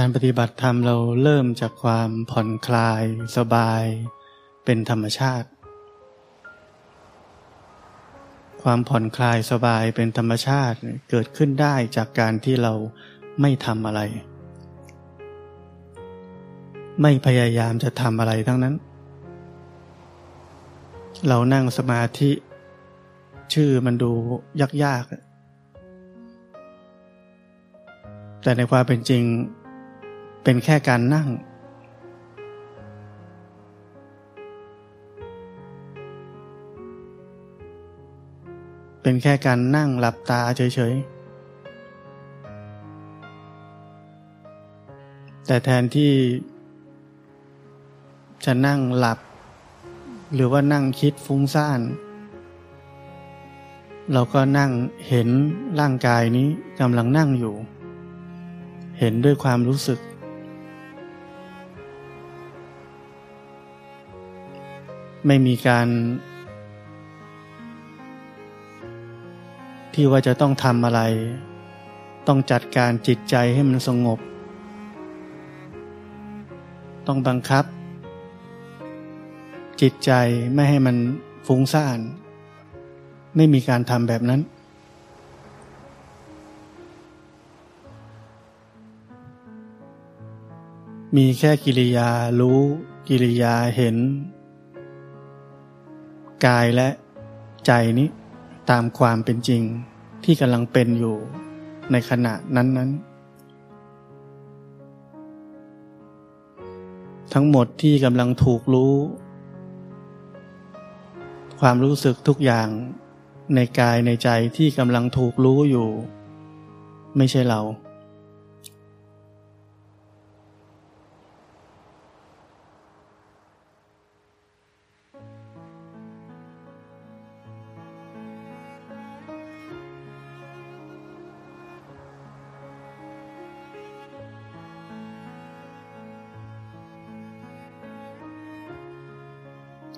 การปฏิบัติธรรมเราเริ่มจากความผ่อนคลาย สบาย เป็นธรรมชาติ ความผ่อนคลายสบายเป็นธรรมชาติเกิดขึ้นได้จากการที่เราไม่ทำอะไร ไม่พยายามจะทำอะไรทั้งนั้น เรานั่งสมาธิ ชื่อมันดูยากๆแต่ในความเป็นจริง เป็นแค่การนั่ง เป็นแค่การนั่งหลับตาเฉยๆ แต่แทนที่จะนั่งหลับ หรือว่านั่งคิดฟุ้งซ่าน เราก็นั่งเห็นร่างกายนี้กำลังนั่งอยู่ เห็นด้วยความรู้สึก ไม่มีการ ที่ว่าจะต้องทำอะไร ต้องจัดการจิตใจให้มันสงบ ต้องบังคับ จิตใจไม่ให้มันฟุ้งซ่าน ไม่มีการทำแบบนั้นมีแค่กิริยารู้กิริยาเห็น กายและใจนี้ตามความเป็นจริงที่กำลังเป็นอยู่ในขณะนั้นๆ ทั้งหมดที่กำลังถูกรู้ ความรู้สึกทุกอย่างในกายในใจที่กำลังถูกรู้อยู่ ไม่ใช่เรา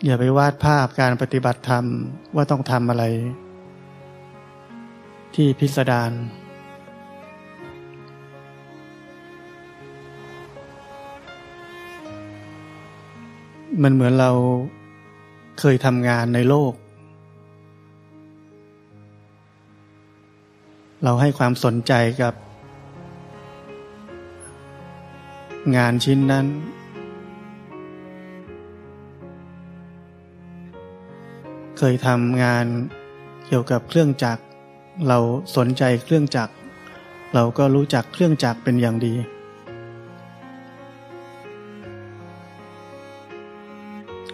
อย่าไปวาดภาพการปฏิบัติธรรมว่าต้องทำอะไร ที่พิสดารมันเหมือนเราเคยทำงานในโลก เราให้ความสนใจกับ งานชิ้นนั้น เคยทำงานเกี่ยวกับเครื่องจักร เราสนใจเครื่องจักร เราก็รู้จักเครื่องจักรเป็นอย่างดี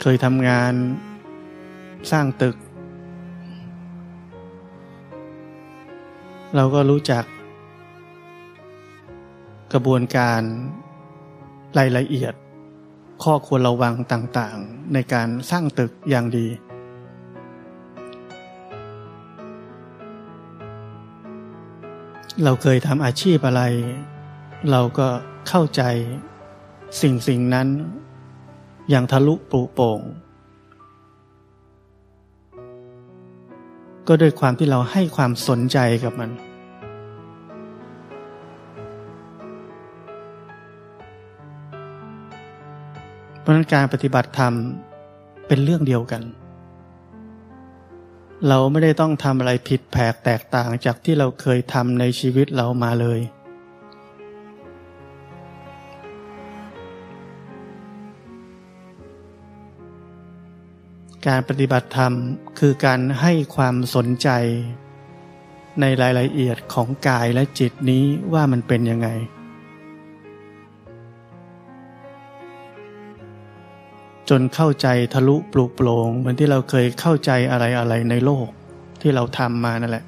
เคยทำงานสร้างตึก เราก็รู้จัก กระบวนการรายละเอียดข้อควรระวังต่างๆ ในการสร้างตึกอย่างดี เราเคยทำอาชีพอะไร เราก็เข้าใจสิ่งสิ่งนั้น อย่างทะลุปลุโป่ง ก็ด้วยความที่เราให้ความสนใจกับมัน เพราะนั้นการปฏิบัติธรรมเป็นเรื่องเดียวกัน เราไม่ได้ต้องทำอะไรผิดแผกแตกต่างจากที่เราเคยทำในชีวิตเรามาเลย การปฏิบัติธรรมคือการให้ความสนใจ ในรายละเอียดของกายและจิตนี้ว่ามันเป็นยังไง จนเข้าใจทะลุปลุกโปร่งเหมือนที่เราเคยเข้าใจอะไรอะไรในโลกที่เราทำมานั่นแหละ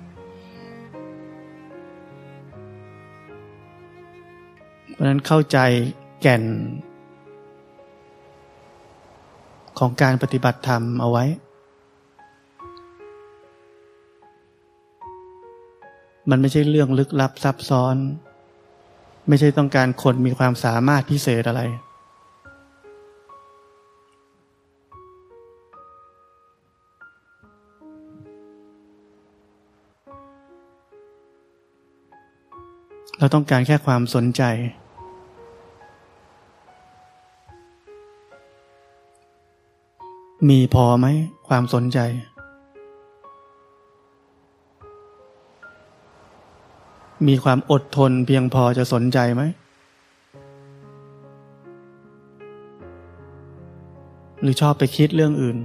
เพราะนั้นเข้าใจแก่น ของการปฏิบัติธรรมเอาไว้ มันไม่ใช่เรื่องลึกลับซับซ้อน ไม่ใช่ต้องการคนมีความสามารถพิเศษอะไร เราต้องการแค่ความสนใจ มีพอไหมความสนใจ มีความอดทนเพียงพอจะสนใจไหมหรือชอบไปคิดเรื่องอื่น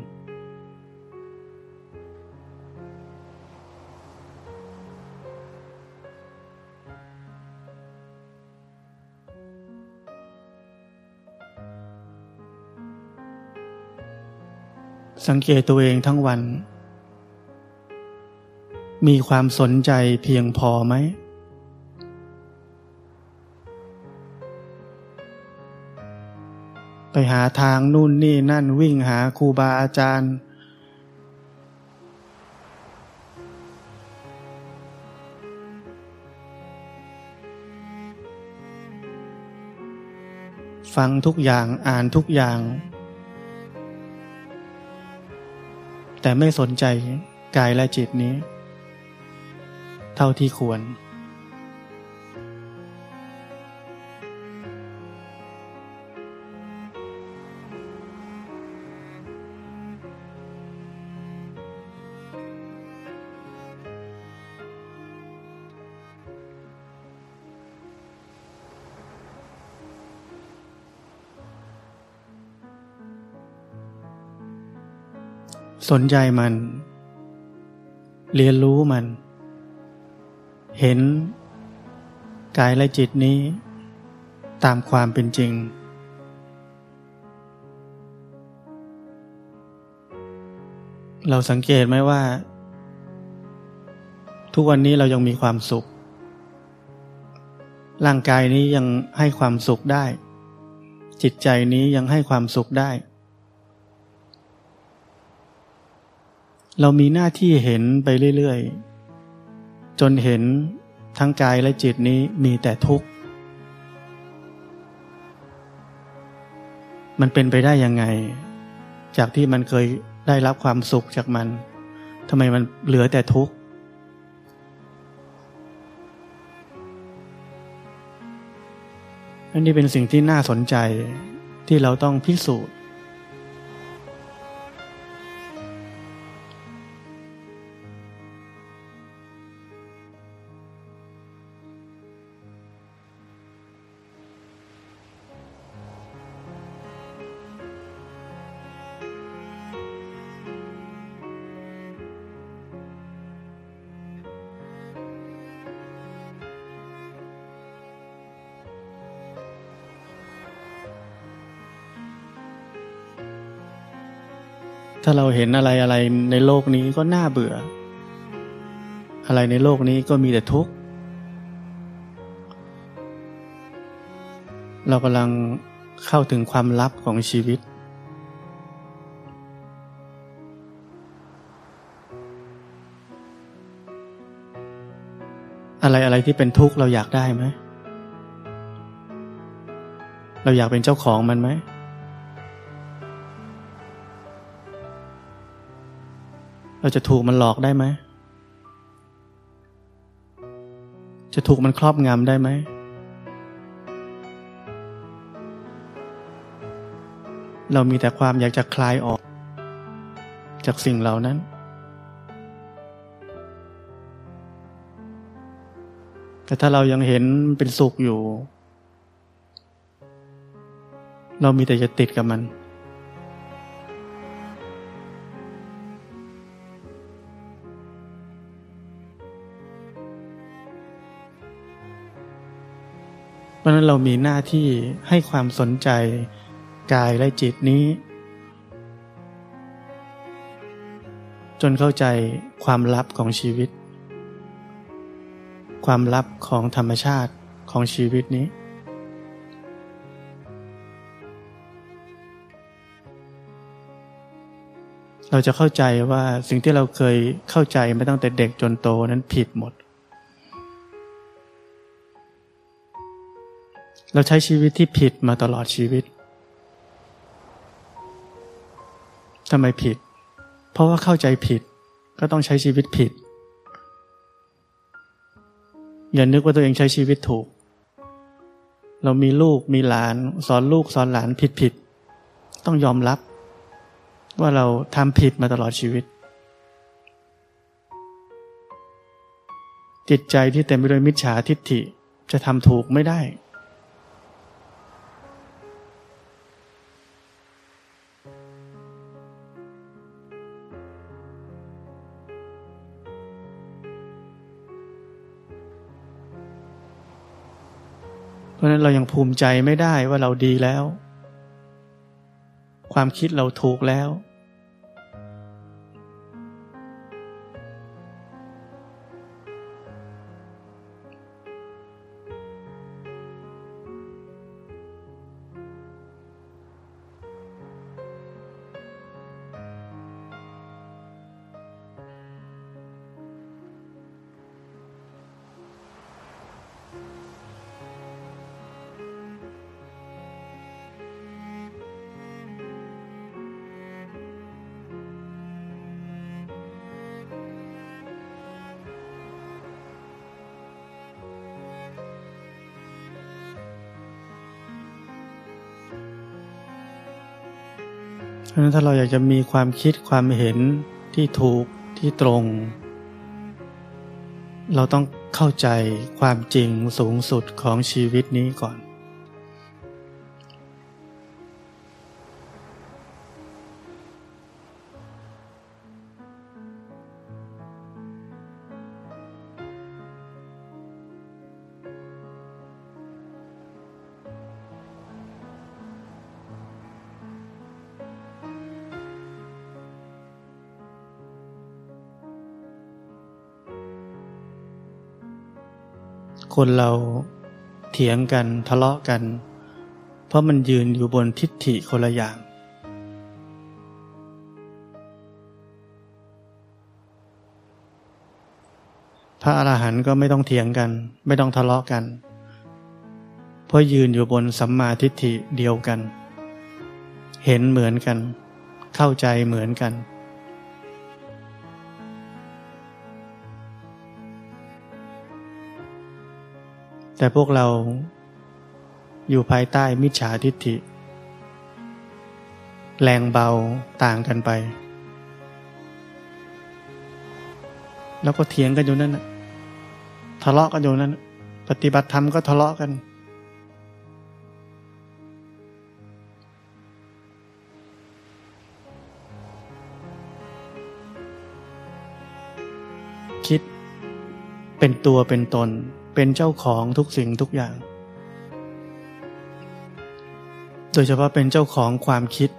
สังเกตตัวเองทั้งวัน มีความสนใจเพียงพอไหม ไปหาทางนู่นนี่นั่นวิ่งหาครูบาอาจารย์ ฟังทุกอย่างอ่านทุกอย่าง แต่ไม่สนใจกายและจิตนี้ เท่าที่ควร สนใจมัน เรียนรู้มัน เห็นกายและจิตนี้ ตามความเป็นจริง เราสังเกตไหมว่า ทุกวันนี้เรายังมีความสุข ร่างกายนี้ยังให้ความสุขได้ จิตใจนี้ยังให้ความสุขได้ เรามีหน้าที่เห็นไปเรื่อยๆ จนเห็นทั้งกายและจิตนี้มีแต่ทุกข์ มันเป็นไปได้ยังไง จากที่มันเคยได้รับความสุขจากมันทำไมมันเหลือแต่ทุกข์อันนี้เป็นสิ่งที่น่าสนใจที่เราต้องพิสูจน์าเราเห็นอะไรอะไรในโลกนี้ก็น่าเบื่อ อะไรในโลกนี้ก็มีแต่ทุกข์ เรากำลังเข้าถึงความลับของชีวิต อะไรอะไรที่เป็นทุกข์เราอยากได้ไหม เราอยากเป็นเจ้าของมันไหม เราจะถูกมันหลอกได้ไหม จะถูกมันครอบงำได้ไหม เรามีแต่ความอยากจะคลายออก จากสิ่งเหล่านั้น แต่ถ้าเรายังเห็นเป็นสุขอยู่ เรามีแต่จะติดกับมัน นั้นเรามีหน้าที่ให้ความสนใจ กายและจิตนี้ จนเข้าใจความลับของชีวิต ความลับของธรรมชาติของชีวิตนี้ เราจะเข้าใจว่าสิ่งที่เราเคยเข้าใจมาตั้งแต่เด็กจนโตนั้นผิดหมด เราใช้ชีวิตที่ผิดมาตลอดชีวิตทำไมผิด เพราะว่าเข้าใจผิด ก็ต้องใช้ชีวิตผิด อย่านึกว่าตัวเองใช้ชีวิตถูก เรามีลูกมีหลาน สอนลูกสอนหลานผิดผิด ต้องยอมรับ ว่าเราทำผิดมาตลอดชีวิต จิตใจที่เต็มไปด้วยมิจฉาทิฏฐิจะทำถูกไม่ได้ ราะนั้นเรายังภูมิใจไม่ได้ว่าเราดีแล้ว ความคิดเราถูกแล้ว เพราะนั้นถ้าเราอยากจะมีความคิดความเห็นที่ถูกที่ตรง เราต้องเข้าใจความจริงสูงสุดของชีวิตนี้ก่อน คนเราเถียงกันทะเลาะกัน เพราะมันยืนอยู่บนทิฏฐิคนละอย่าง พระอรหันต์ก็ไม่ต้องเถียงกัน ไม่ต้องทะเลาะกัน เพราะยืนอยู่บนสัมมาทิฏฐิเดียวกัน เห็นเหมือนกัน เข้าใจเหมือนกัน แต่พวกเราอยู่ภายใต้มิจฉาทิฏฐิ แรงเบาต่างกันไป แล้วก็เถียงกันอยู่นั่นทะเลาะกันอยู่นั่นปฏิบัติธรรมก็ทะเลาะกัน คิดเป็นตัวเป็นตน เป็นเจ้าของทุกสิ่งทุกอย่าง โดยเฉพาะเป็นเจ้าของความคิด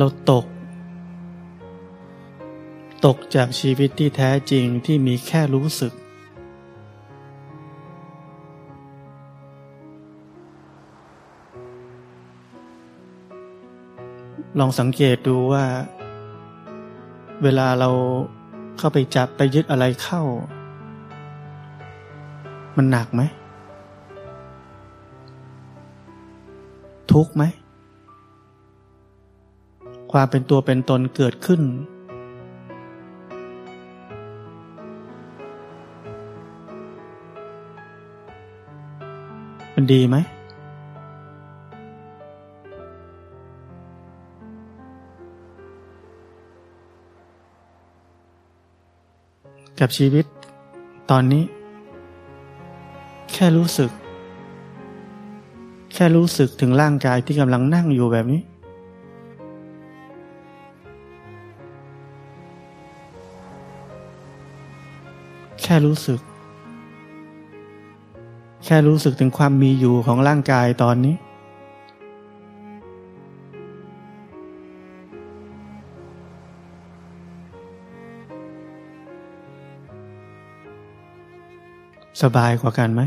เราตก ตกจากชีวิตที่แท้จริงที่มีแค่รู้สึก ลองสังเกตดูว่า เวลาเราเข้าไปจับไปยึดอะไรเข้า มันหนักไหม ทุกไหม ความเป็นตัวเป็นตนเกิดขึ้น มันดีไหม กับชีวิต ตอนนี้ แค่รู้สึก แค่รู้สึกถึงร่างกายที่กำลังนั่งอยู่แบบนี้ แค่รู้สึก แค่รู้สึกถึงความมีอยู่ของร่างกายตอนนี้ สบายกว่ากันไหม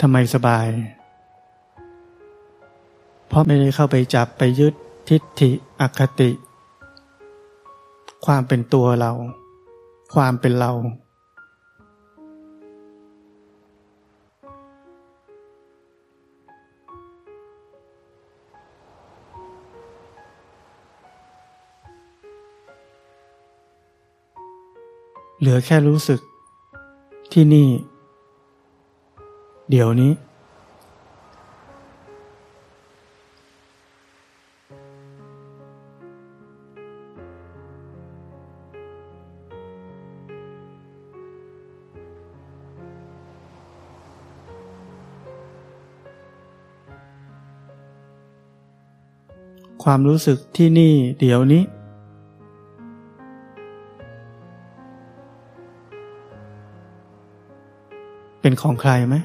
ทำไมสบาย เพราะไม่ได้เข้าไปจับไปยึดทิฏฐิอคติ ความเป็นตัวเรา ความเป็นเรา เหลือแค่รู้สึก ที่นี่ เดี๋ยวนี้ ความรู้สึกที่นี่เดี๋ยวนี้ เป็นของใครไหม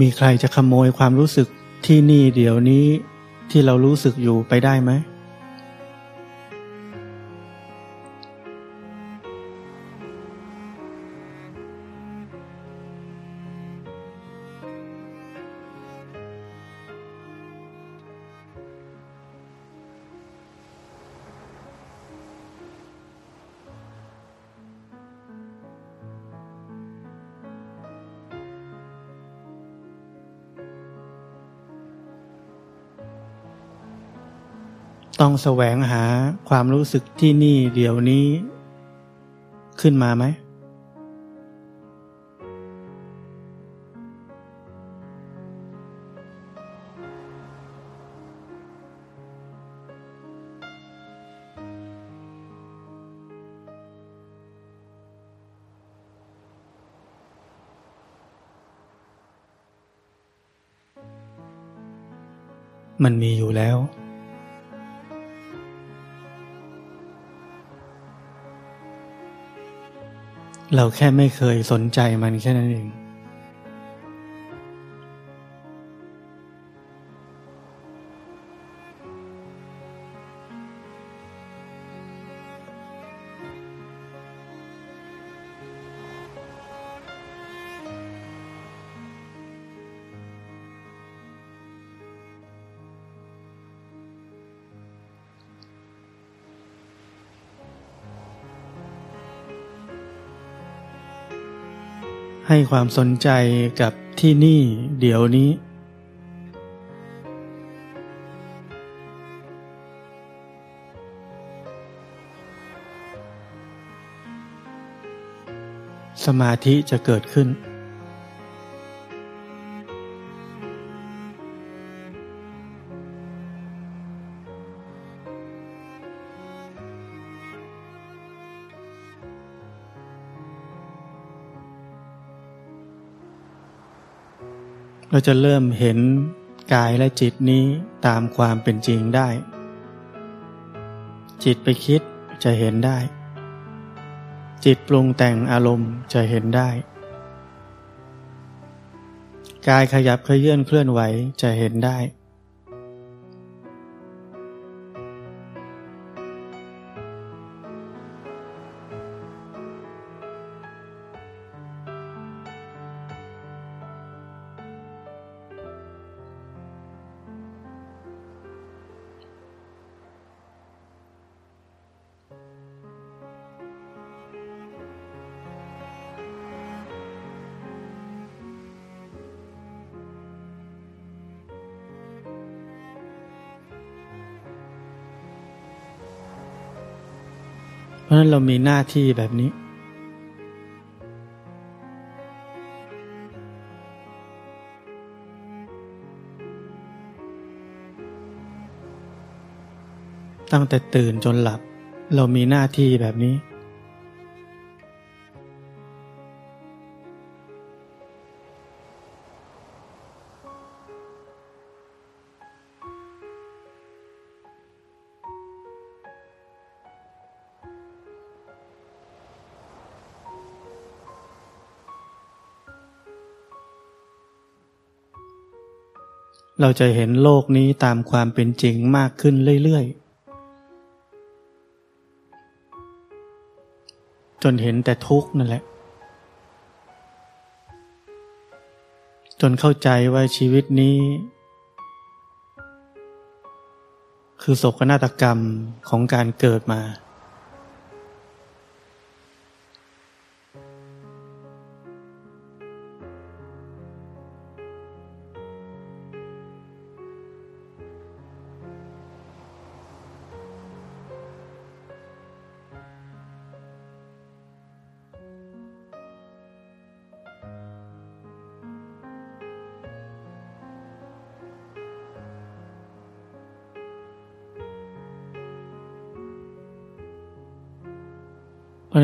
มีใครจะขโมยความรู้สึกที่นี่เดี๋ยวนี้ที่เรารู้สึกอยู่ไปได้ไหม ต้องแสวงหาความรู้สึกที่นี่เดี๋ยวนี้ ขึ้นมาไหม มันมีอยู่แล้ว เราแค่ไม่เคยสนใจมันแค่นั้นเอง ให้ความสนใจกับที่นี่เดี๋ยวนี้ สมาธิจะเกิดขึ้น เราจะเริ่มเห็นกายและจิตนี้ตามความเป็นจริงได้ จิตไปคิดจะเห็นได้ จิตปรุงแต่งอารมณ์จะเห็นได้ กายขยับเคลื่อนเคลื่อนไหวจะเห็นได้ะฉะนั้นเรามีหน้าที่แบบนี้ ตั้งแต่ตื่นจนหลับ เรามีหน้าที่แบบนี้ เราจะเห็นโลกนี้ตามความเป็นจริงมากขึ้นเรื่อยๆ จนเห็นแต่ทุกข์นั่นแหละ จนเข้าใจว่าชีวิตนี้ คือโศกนาฏกรรมของการเกิดมา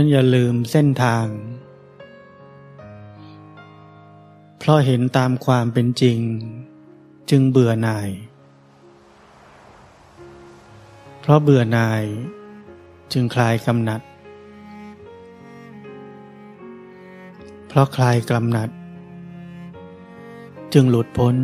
นั้นอย่าลืมเส้นทาง เพราะเห็นตามความเป็นจริง จึงเบื่อหน่าย เพราะเบื่อหน่ายจึงคลายกำหนัด เพราะคลายกำหนัด จึงหลุดพ้น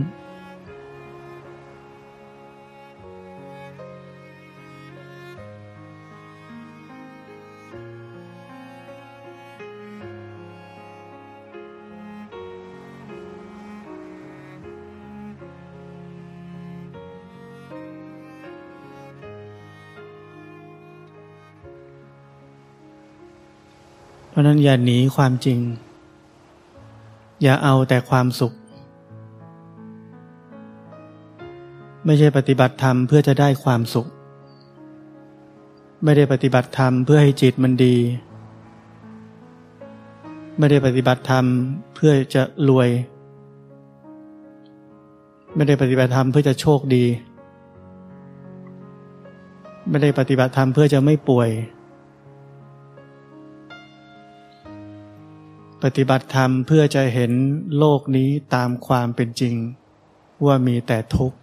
อย่าหนีความจริง อย่าเอาแต่ความสุข ไม่ใช่ปฏิบัติธรรมเพื่อจะได้ความสุข ไม่ได้ปฏิบัติธรรมเพื่อให้จิตมันดี ไม่ได้ปฏิบัติธรรมเพื่อจะรวย ไม่ได้ปฏิบัติธรรมเพื่อจะโชคดี ไม่ได้ปฏิบัติธรรมเพื่อจะไม่ป่วย ปฏิบัติธรรมเพื่อจะเห็นโลกนี้ตามความเป็นจริง ว่ามีแต่ทุกข์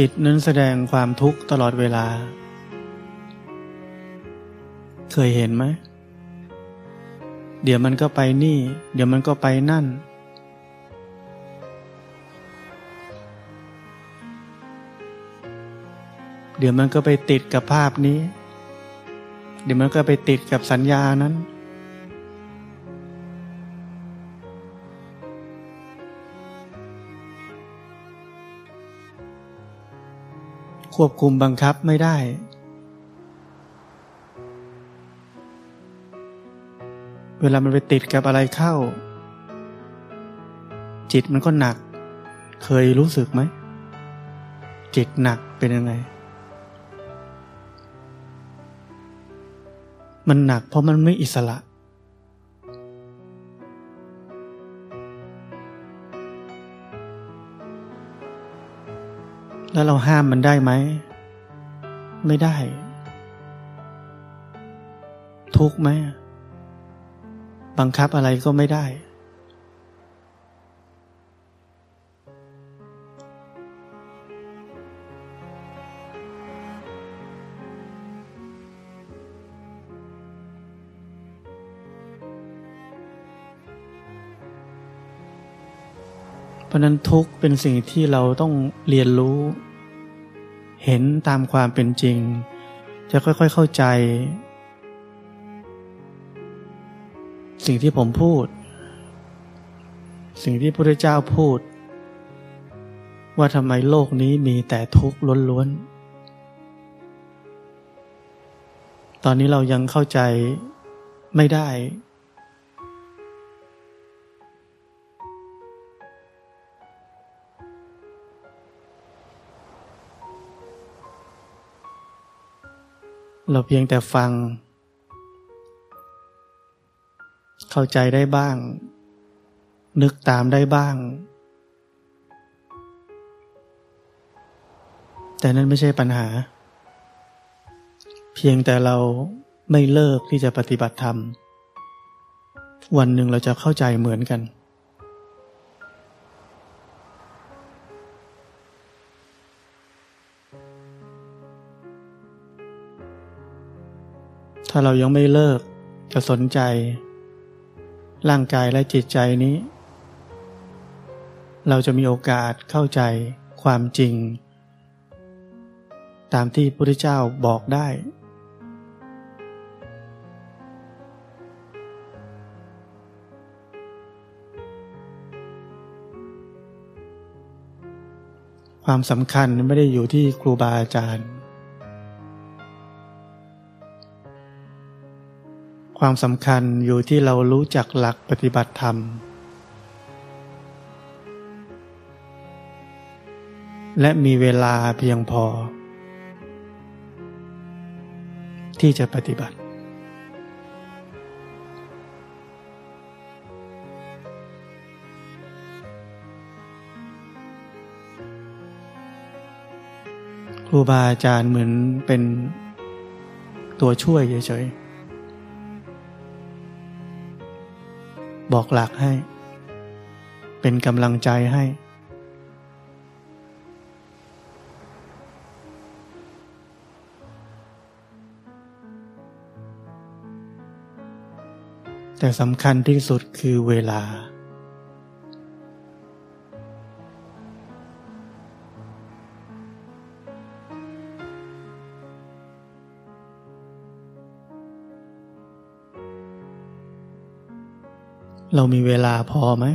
จิตนั้นแสดงความทุกข์ตลอดเวลา เคยเห็นไหม เดี๋ยวมันก็ไปนี่ เดี๋ยวมันก็ไปนั่น เดี๋ยวมันก็ไปติดกับภาพนี้ เดี๋ยวมันก็ไปติดกับสัญญานั้น ควบคุมบังคับไม่ได้ เวลามันไปติดกับอะไรเข้า จิตมันก็หนัก เคยรู้สึกไหม จิตหนักเป็นยังไง มันหนักเพราะมันไม่อิสระ แล้วเราห้ามมันได้ไหม ไม่ได้ ทุกไหม บังคับอะไรก็ไม่ได้ ราะนั้นทุกเป็นสิ่งที่เราต้องเรียนรู้ เห็นตามความเป็นจริง จะค่อยๆเข้าใจ สิ่งที่ผมพูด สิ่งที่พระเจ้าพูด ว่าทำไมโลกนี้มีแต่ทุกข์ล้วนๆ ตอนนี้เรายังเข้าใจไม่ได้ เราเพียงแต่ฟัง เข้าใจได้บ้าง นึกตามได้บ้าง แต่นั่นไม่ใช่ปัญหา เพียงแต่เราไม่เลิกที่จะปฏิบัติธรรม วันหนึ่งเราจะเข้าใจเหมือนกัน ถ้าเรายังไม่เลิกจะสนใจ ร่างกายและจิตใจนี้ เราจะมีโอกาสเข้าใจความจริง ตามที่พระพุทธเจ้าบอกได้ความสำคัญไม่ได้อยู่ที่ครูบาอาจารย์ ความสำคัญอยู่ที่เรารู้จักหลักปฏิบัติธรรม และมีเวลาเพียงพอ ที่จะปฏิบัติ ครูบาอาจารย์เหมือนเป็นตัวช่วยเฉยๆ บอกหลักให้ เป็นกำลังใจให้ แต่สำคัญที่สุดคือเวลา เรามีเวลาพอไหม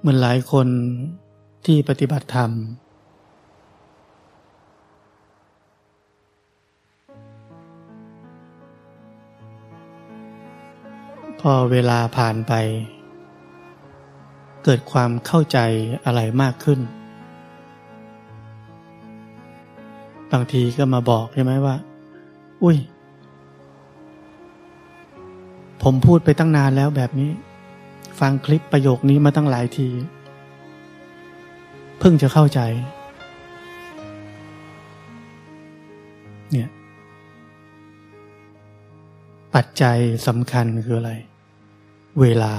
เหมือนหลายคนที่ปฏิบัติธรรม พอเวลาผ่านไป เกิดความเข้าใจอะไรมากขึ้น บางทีก็มาบอกใช่ไหมว่า อุ้ย ผมพูดไปตั้งนานแล้วแบบนี้ ฟังคลิปประโยคนี้มาตั้งหลายที เพิ่งจะเข้าใจ เนี่ย ปัจจัยสำคัญคืออะไร เวลา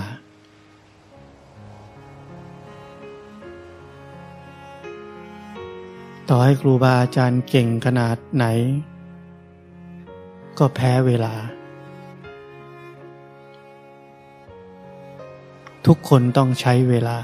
ต่อให้ครูบาอาจารย์เก่งขนาดไหน ก็แพ้เวลา ทุกคนต้องใช้เวลา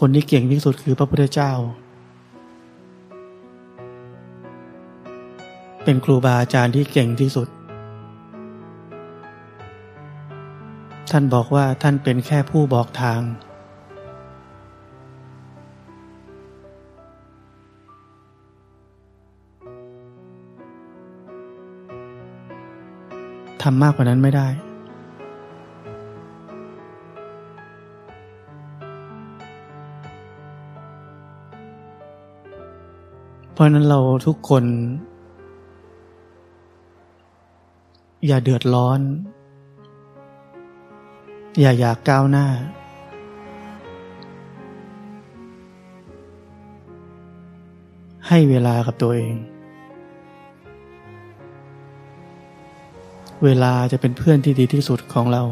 คนที่เก่งที่สุดคือพระพุทธเจ้า เป็นครูบาอาจารย์ที่เก่งที่สุด ท่านบอกว่าท่านเป็นแค่ผู้บอกทาง ทำมากกว่านั้นไม่ได้ เพราะนั้นเราทุกคน อย่าเดือดร้อน อย่าอยากก้าวหน้า ให้เวลากับตัวเอง เวลาจะเป็นเพื่อนที่ดีที่สุดของเรา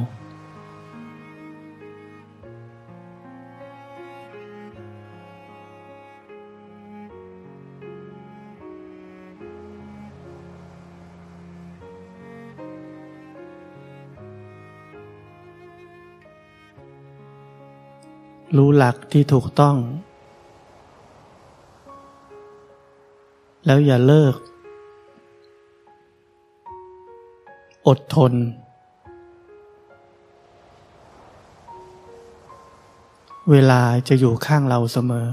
รู้หลักที่ถูกต้อง แล้วอย่าเลิก อดทน เวลาจะอยู่ข้างเราเสมอ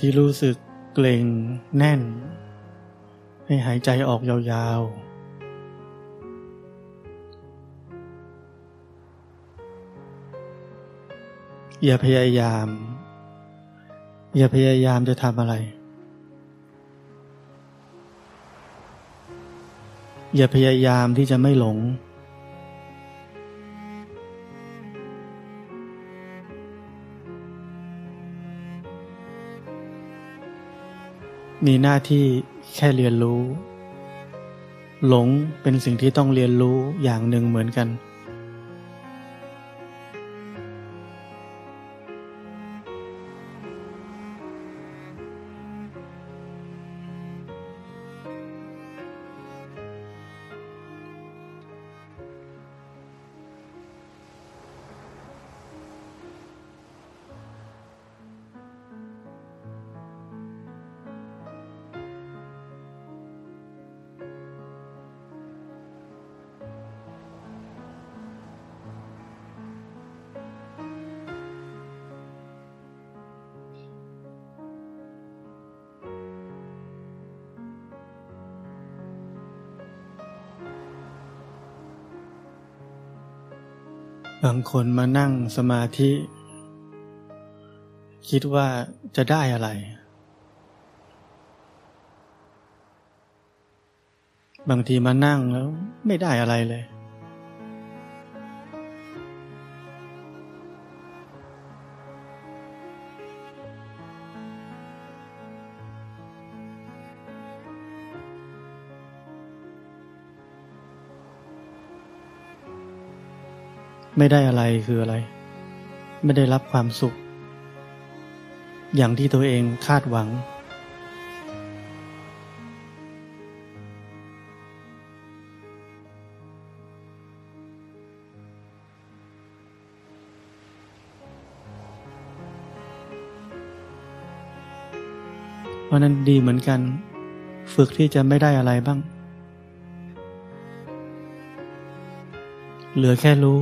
ที่รู้สึกเกร็งแน่น ให้หายใจออกยาวๆอย่าพยายาม อย่าพยายามจะทำอะไร อย่าพยายามที่จะไม่หลง มีหน้าที่แค่เรียนรู้ หลงเป็นสิ่งที่ต้องเรียนรู้อย่างหนึ่งเหมือนกัน บางคนมานั่งสมาธิ คิดว่าจะได้อะไร บางทีมานั่งแล้วไม่ได้อะไรเลย ไม่ได้อะไรคืออะไร ไม่ได้รับความสุข อย่างที่ตัวเองคาดหวัง เพราะนั้นดีเหมือนกัน ฝึกที่จะไม่ได้อะไรบ้าง เหลือแค่รู้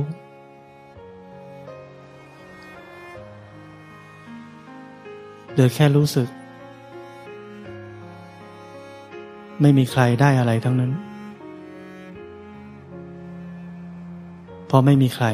เหลือแค่รู้สึก ไม่มีใครได้อะไรทั้งนั้น เพราะไม่มีใคร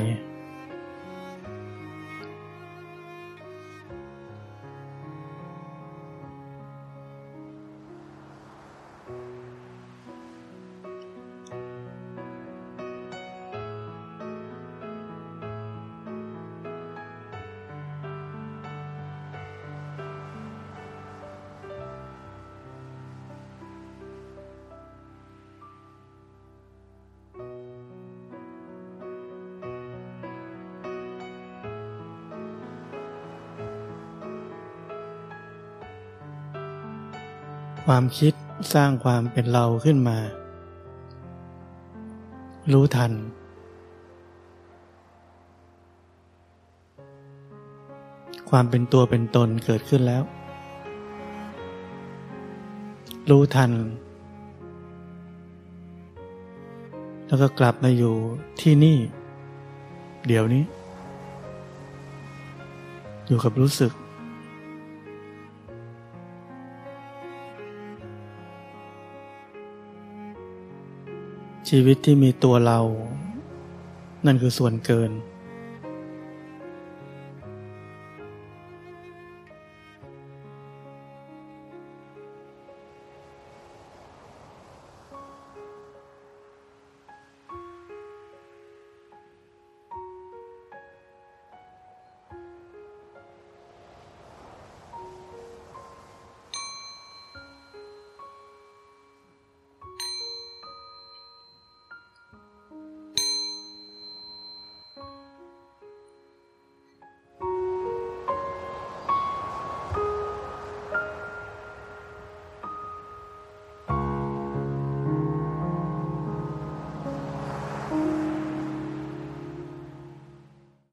ความคิดสร้างความเป็นเราขึ้นมา รู้ทัน ความเป็นตัวเป็นตนเกิดขึ้นแล้ว รู้ทัน แล้วก็กลับมาอยู่ที่นี่ เดี๋ยวนี้ อยู่กับรู้สึก ชีวิตที่มีตัวเรา นั่นคือส่วนเกิน